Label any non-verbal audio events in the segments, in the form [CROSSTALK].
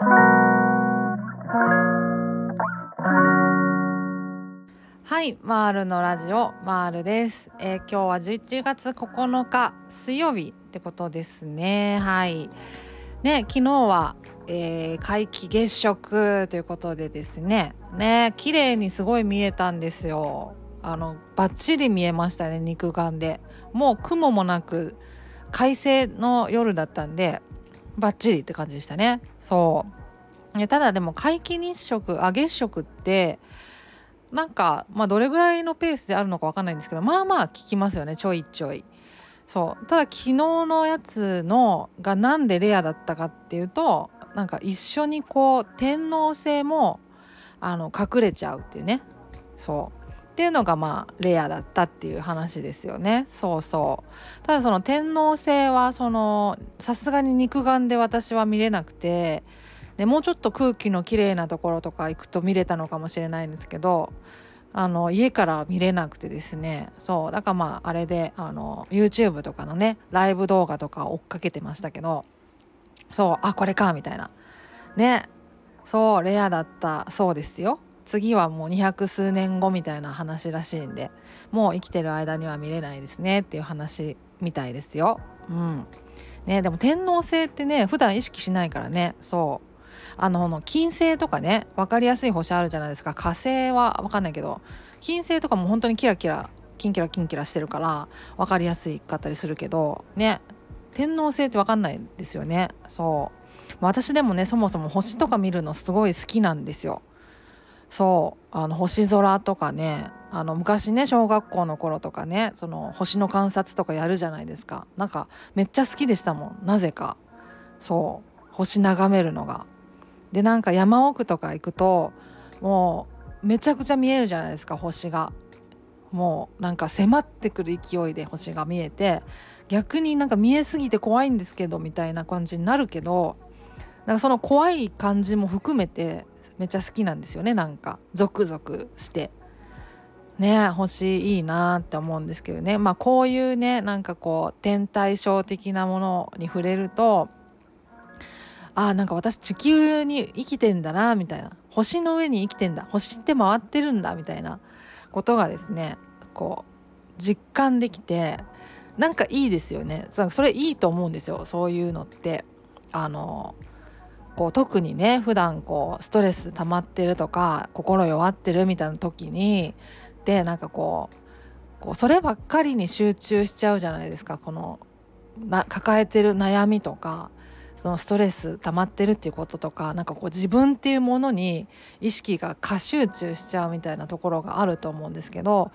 はいマールのラジオマールです、えー、今日は11月9日水曜日ってことですね。はい。ね昨日は、えー、皆既月食ということでですね。ね綺麗にすごい見えたんですよ。あのバッチリ見えましたね肉眼で。もう雲もなく快晴の夜だったんでバッチリって感じでしたね。そう。ただでも皆既日食あ月食ってなんかまあどれぐらいのペースであるのか分かんないんですけどまあまあ聞きますよねちょいちょい。そう。ただ昨日のやつのがなんでレアだったかっていうとなんか一緒にこう天王星もあの隠れちゃうっていうね。そう。っていうのがまあレアだったっていう話ですよね。そうそう。ただその天王星はそのさすがに肉眼で私は見れなくてでもうちょっと空気のきれいなところとか行くと見れたのかもしれないんですけどあの家から見れなくてですね。そう。だからまああれであの YouTube とかのねライブ動画とか追っかけてましたけどそう。あこれかみたいな。ね。そう。レアだった。そうですよ。次はもう200数年後みたいな話らしいんでもう生きてる間には見れないですねっていう話みたいですよ。うん。ね、でも天王星ってね普段意識しないからね。そう。あの金星とかね分かりやすい星あるじゃないですか。火星は分かんないけど金星とかも本当にキラキラキンキラキンキラしてるから分かりやすいかったりするけどね。天王星って分かんないですよね。そう。私でもねそもそも星とか見るのすごい好きなんですよ。そう。あの星空とかね。あの昔ね小学校の頃とかねその星の観察とかやるじゃないですか。なんかめっちゃ好きでしたもん。なぜか。そう。星眺めるのが。でなんか山奥とか行くともうめちゃくちゃ見えるじゃないですか星が。もうなんか迫ってくる勢いで星が見えて。逆になんか見えすぎて怖いんですけどみたいな感じになるけどなんかその怖い感じも含めてめっちゃ好きなんですよねなんか。ゾクゾクして。ね星いいなって思うんですけどね。まあこういうねなんかこう天体ショー的なものに触れるとあなんか私地球に生きてんだなみたいな。星の上に生きてんだ。星って回ってるんだみたいなことがですねこう実感できてなんかいいですよね。それいいと思うんですよ。そういうのって。あのこう特にね普段こうストレス溜まってるとか心弱ってるみたいな時にでなんかこうこうそればっかりに集中しちゃうじゃないですか。このな抱えてる悩みとかそのストレス溜まってるっていうこととかなんかこう自分っていうものに意識が過集中しちゃうみたいなところがあると思うんですけど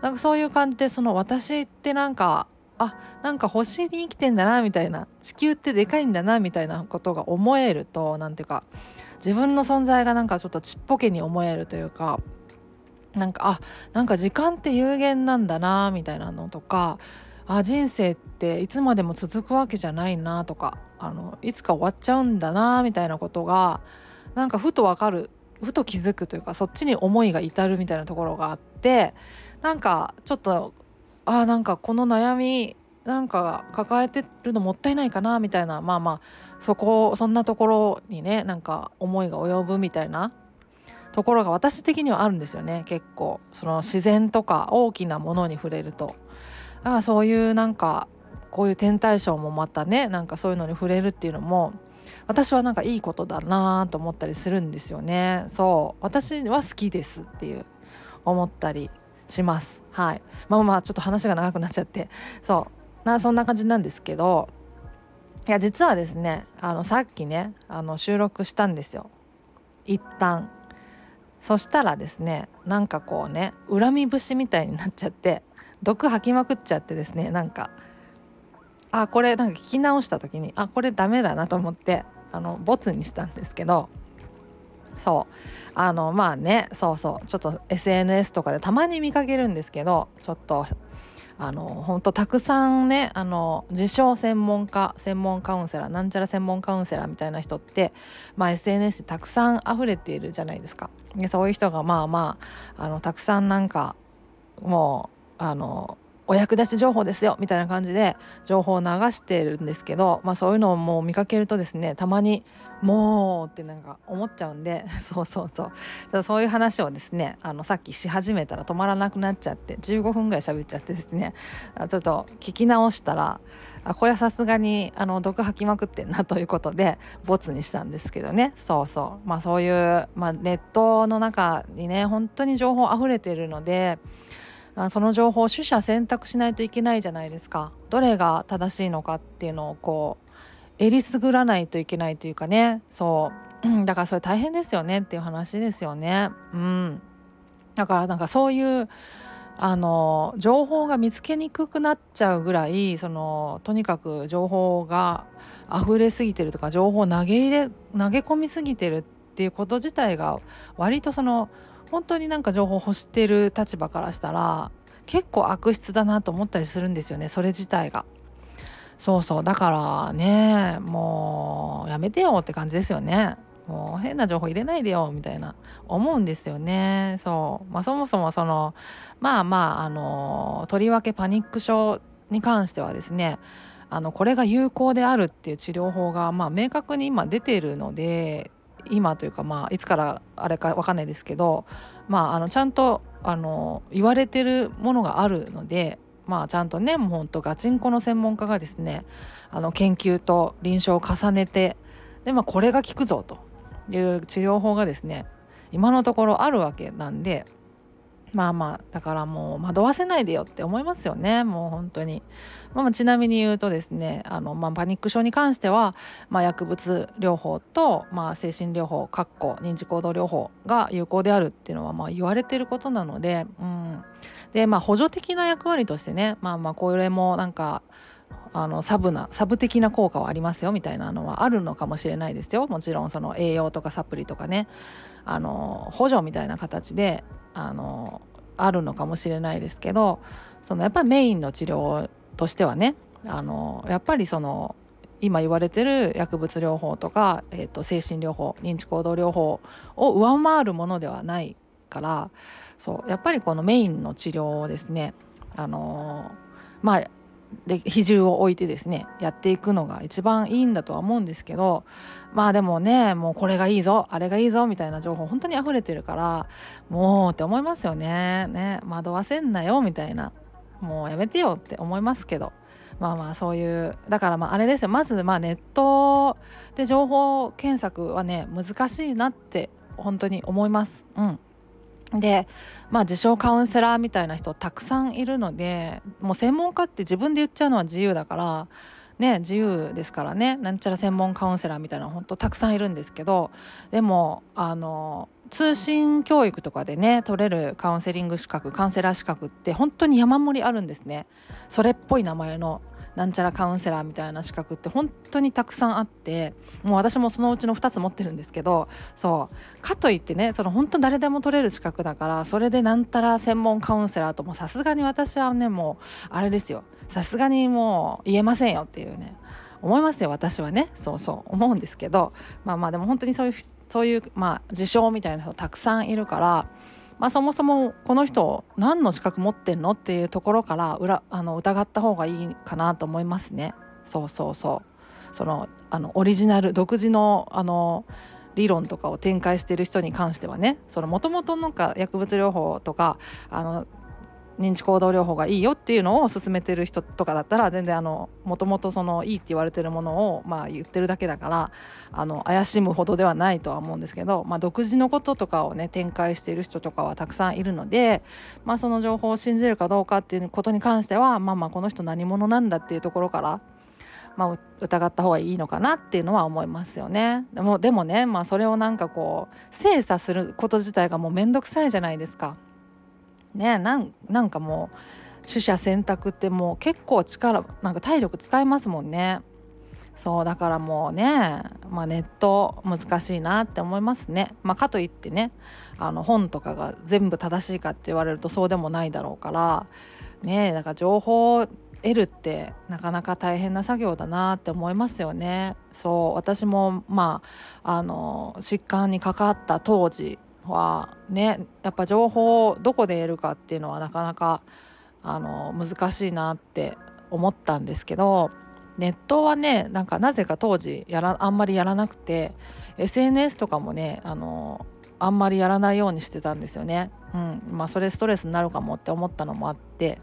なんかそういう感じでその私ってなんかあなんか星に生きてんだなみたいな地球ってでかいんだなみたいなことが思えると何ていうか自分の存在がなんかちょっとちっぽけに思えるというかなんかあなんか時間って有限なんだなみたいなのとかあ人生っていつまでも続くわけじゃないなとかあのいつか終わっちゃうんだなみたいなことがなんかふとわかるふと気づくというかそっちに思いが至るみたいなところがあってなんかちょっとあなんかこの悩みなんか抱えてるのもったいないかなみたいな。まあまあそこそんなところにねなんか思いが及ぶみたいな。ところが私的にはあるんですよね結構。その自然とか大きなものに触れると。あそういうなんかこういう天体ショーもまたねなんかそういうのに触れるっていうのも私はなんかいいことだなと思ったりするんですよね。そう。私は好きですっていう思ったり。します。はい。まあまあちょっと話が長くなっちゃって。そう。なそんな感じなんですけどいや実はですねあのさっきねあの収録したんですよ。一旦。そしたらですねなんかこうね恨み節みたいになっちゃって毒吐きまくっちゃってですねなんかあこれなんか聞き直した時にあこれダメだなと思ってあのボツにしたんですけどそうあのまあねそうそうちょっと SNS とかでたまに見かけるんですけどちょっとあの本当たくさんねあの自称専門家専門カウンセラーなんちゃら専門カウンセラーみたいな人って、まあ、SNS でたくさん溢れているじゃないですか。でそういう人がまあまああのたくさんなんかもうあのお役立ち情報ですよみたいな感じで情報を流してるんですけど、まあ、そういうのをもう見かけるとですねたまに「もう」ってなんか思っちゃうんで [LAUGHS] そうそうそう。そういう話をですねあのさっきし始めたら止まらなくなっちゃって15分ぐらい喋っちゃってですねちょっと聞き直したらあこれはさすがにあの毒吐きまくってんなということでボツにしたんですけどね。そうそう。まあそういう、まあ、ネットの中にね本当に情報あふれてるのでその情報を取捨選択しないといけないじゃないですか。どれが正しいのかっていうのをこうえりすぐらないといけないというかね。そう。だからそれ大変ですよねっていう話ですよね。うん。だからなんかそういうあの情報が見つけにくくなっちゃうぐらいそのとにかく情報が溢れすぎてるとか情報を投げ入れ投げ込みすぎてるっていうこと自体が割とその本当になんか情報を欲してる立場からしたら結構悪質だなと思ったりするんですよねそれ自体が。そうそうだからねもうやめてよって感じですよね。もう変な情報入れないでよみたいな思うんですよね。そうまあ、そもそもそのまあまああのとりわけパニック症に関してはですねあのこれが有効であるっていう治療法がまあ明確に今出てるので今というかまあいつからあれか分かんないですけど、まあ、あのちゃんとあの言われてるものがあるので、まあ、ちゃんとねもうほんとガチンコの専門家がですねあの研究と臨床を重ねてで、まあ、これが効くぞという治療法がですね今のところあるわけなんでまあまあだからもう惑わせないでよって思いますよね。もう本当に、まあ、ちなみに言うとですねあの、まあ、パニック症に関しては、まあ、薬物療法と、まあ、精神療法かっこ認知行動療法が有効であるっていうのはまあ言われてることなので、うん、でまあ補助的な役割としてねまあまあこれもなんかあのサブなサブ的な効果はありますよみたいなのはあるのかもしれないですよ。もちろんその栄養とかサプリとかねあの補助みたいな形であのあるのかもしれないですけどそのやっぱりメインの治療としてはねあのやっぱりその今言われてる薬物療法とか、えー、と精神療法認知行動療法を上回るものではないからそうやっぱりこのメインの治療をですねあのまあで比重を置いてですねやっていくのが一番いいんだとは思うんですけどまあでもねもうこれがいいぞあれがいいぞみたいな情報本当に溢れてるからもうって思いますよね。ね惑わせんなよみたいな。もうやめてよって思いますけど。まあまあそういうだからまああれですよ。まずまあネットで情報検索はね難しいなって本当に思います。うん。でまあ自称カウンセラーみたいな人たくさんいるのでもう専門家って自分で言っちゃうのは自由だからね自由ですからね。なんちゃら専門カウンセラーみたいな本当たくさんいるんですけどでもあの通信教育とかでね取れるカウンセリング資格カウンセラー資格って本当に山盛りあるんですね。それっぽい名前のなんちゃらカウンセラーみたいな資格って本当にたくさんあってもう私もそのうちの2つ持ってるんですけどそう。かといってねその本当誰でも取れる資格だからそれでなんたら専門カウンセラーともさすがに私はねもうあれですよ。さすがにもう言えませんよっていうね思いますよ私はね。そうそう思うんですけど。まあまあでも本当にそういうそういうまあ自称みたいな人たくさんいるからまあ、そもそもこの人何の資格持ってんのっていうところから裏あの疑った方がいいかなと思いますね。そうそうそうそのあのオリジナル独自のあの理論とかを展開している人に関してはねもともとなんか薬物療法とかあの認知行動療法がいいよっていうのを勧めてる人とかだったら全然もともとそのいいって言われてるものをまあ言ってるだけだからあの怪しむほどではないとは思うんですけど、まあ、独自のこととかをね展開している人とかはたくさんいるので、まあ、その情報を信じるかどうかっていうことに関してはまあまあこの人何者なんだっていうところからまあ、疑った方がいいのかなっていうのは思いますよね。でもでもね、まあ、それをなんかこう精査すること自体がもう面倒くさいじゃないですか。ねなんなんかもう取捨選択ってもう結構力なんか体力使いますもんね。そうだからもうね、まあ、ネット難しいなって思いますね、まあ、かといってねあの本とかが全部正しいかって言われるとそうでもないだろうからねだから情報を得るってなかなか大変な作業だなって思いますよね。そう私もまああの疾患にかかった当時はねやっぱ情報をどこで得るかっていうのはなかなかあの難しいなって思ったんですけどネットはねなんかなぜか当時やらあんまりやらなくて SNS とかもねあのあんまりやらないようにしてたんですよね。うんまあ、それストレスになるかもって思ったのもあって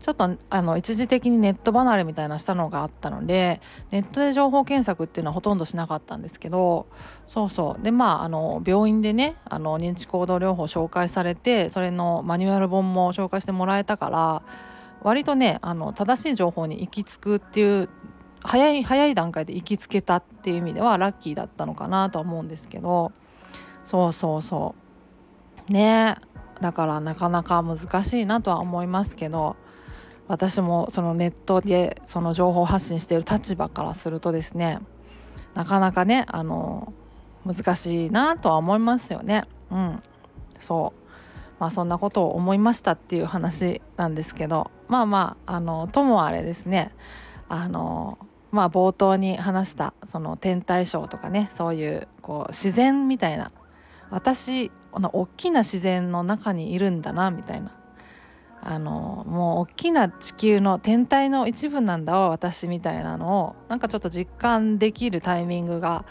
ちょっとあの一時的にネット離れみたいなしたのがあったのでネットで情報検索っていうのはほとんどしなかったんですけどそうそう。でまああの病院でねあの認知行動療法紹介されてそれのマニュアル本も紹介してもらえたから割とねあの正しい情報に行き着くっていう早い早い段階で行きつけたっていう意味ではラッキーだったのかなとは思うんですけどそうそうそう。ね。えだからなかなか難しいなとは思いますけど私もそのネットでその情報発信している立場からするとですねなかなかねあの難しいなとは思いますよね。うん、そうまあそんなことを思いましたっていう話なんですけどまあまああのともあれですねあのまあ冒頭に話したその天体ショーとかねそういうこう自然みたいな私この大きな自然の中にいるんだなみたいな。あのもう大きな地球の天体の一部なんだわ私みたいなのを。なんかちょっと実感できるタイミングが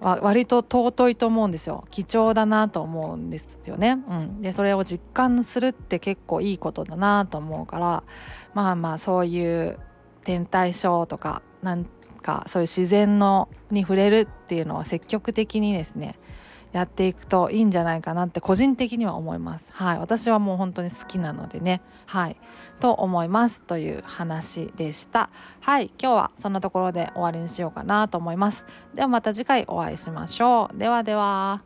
割と尊いと思うんですよ。貴重だなと思うんですよね。うん、でそれを実感するって結構いいことだなと思うからまあまあそういう天体ショーとかなんかそういう自然のに触れるっていうのは積極的にですねやっていくといいんじゃないかなって個人的には思います。はい、私はもう本当に好きなのでね、はい、と思いますという話でした。はい、今日はそんなところで終わりにしようかなと思います。ではまた次回お会いしましょう。ではでは。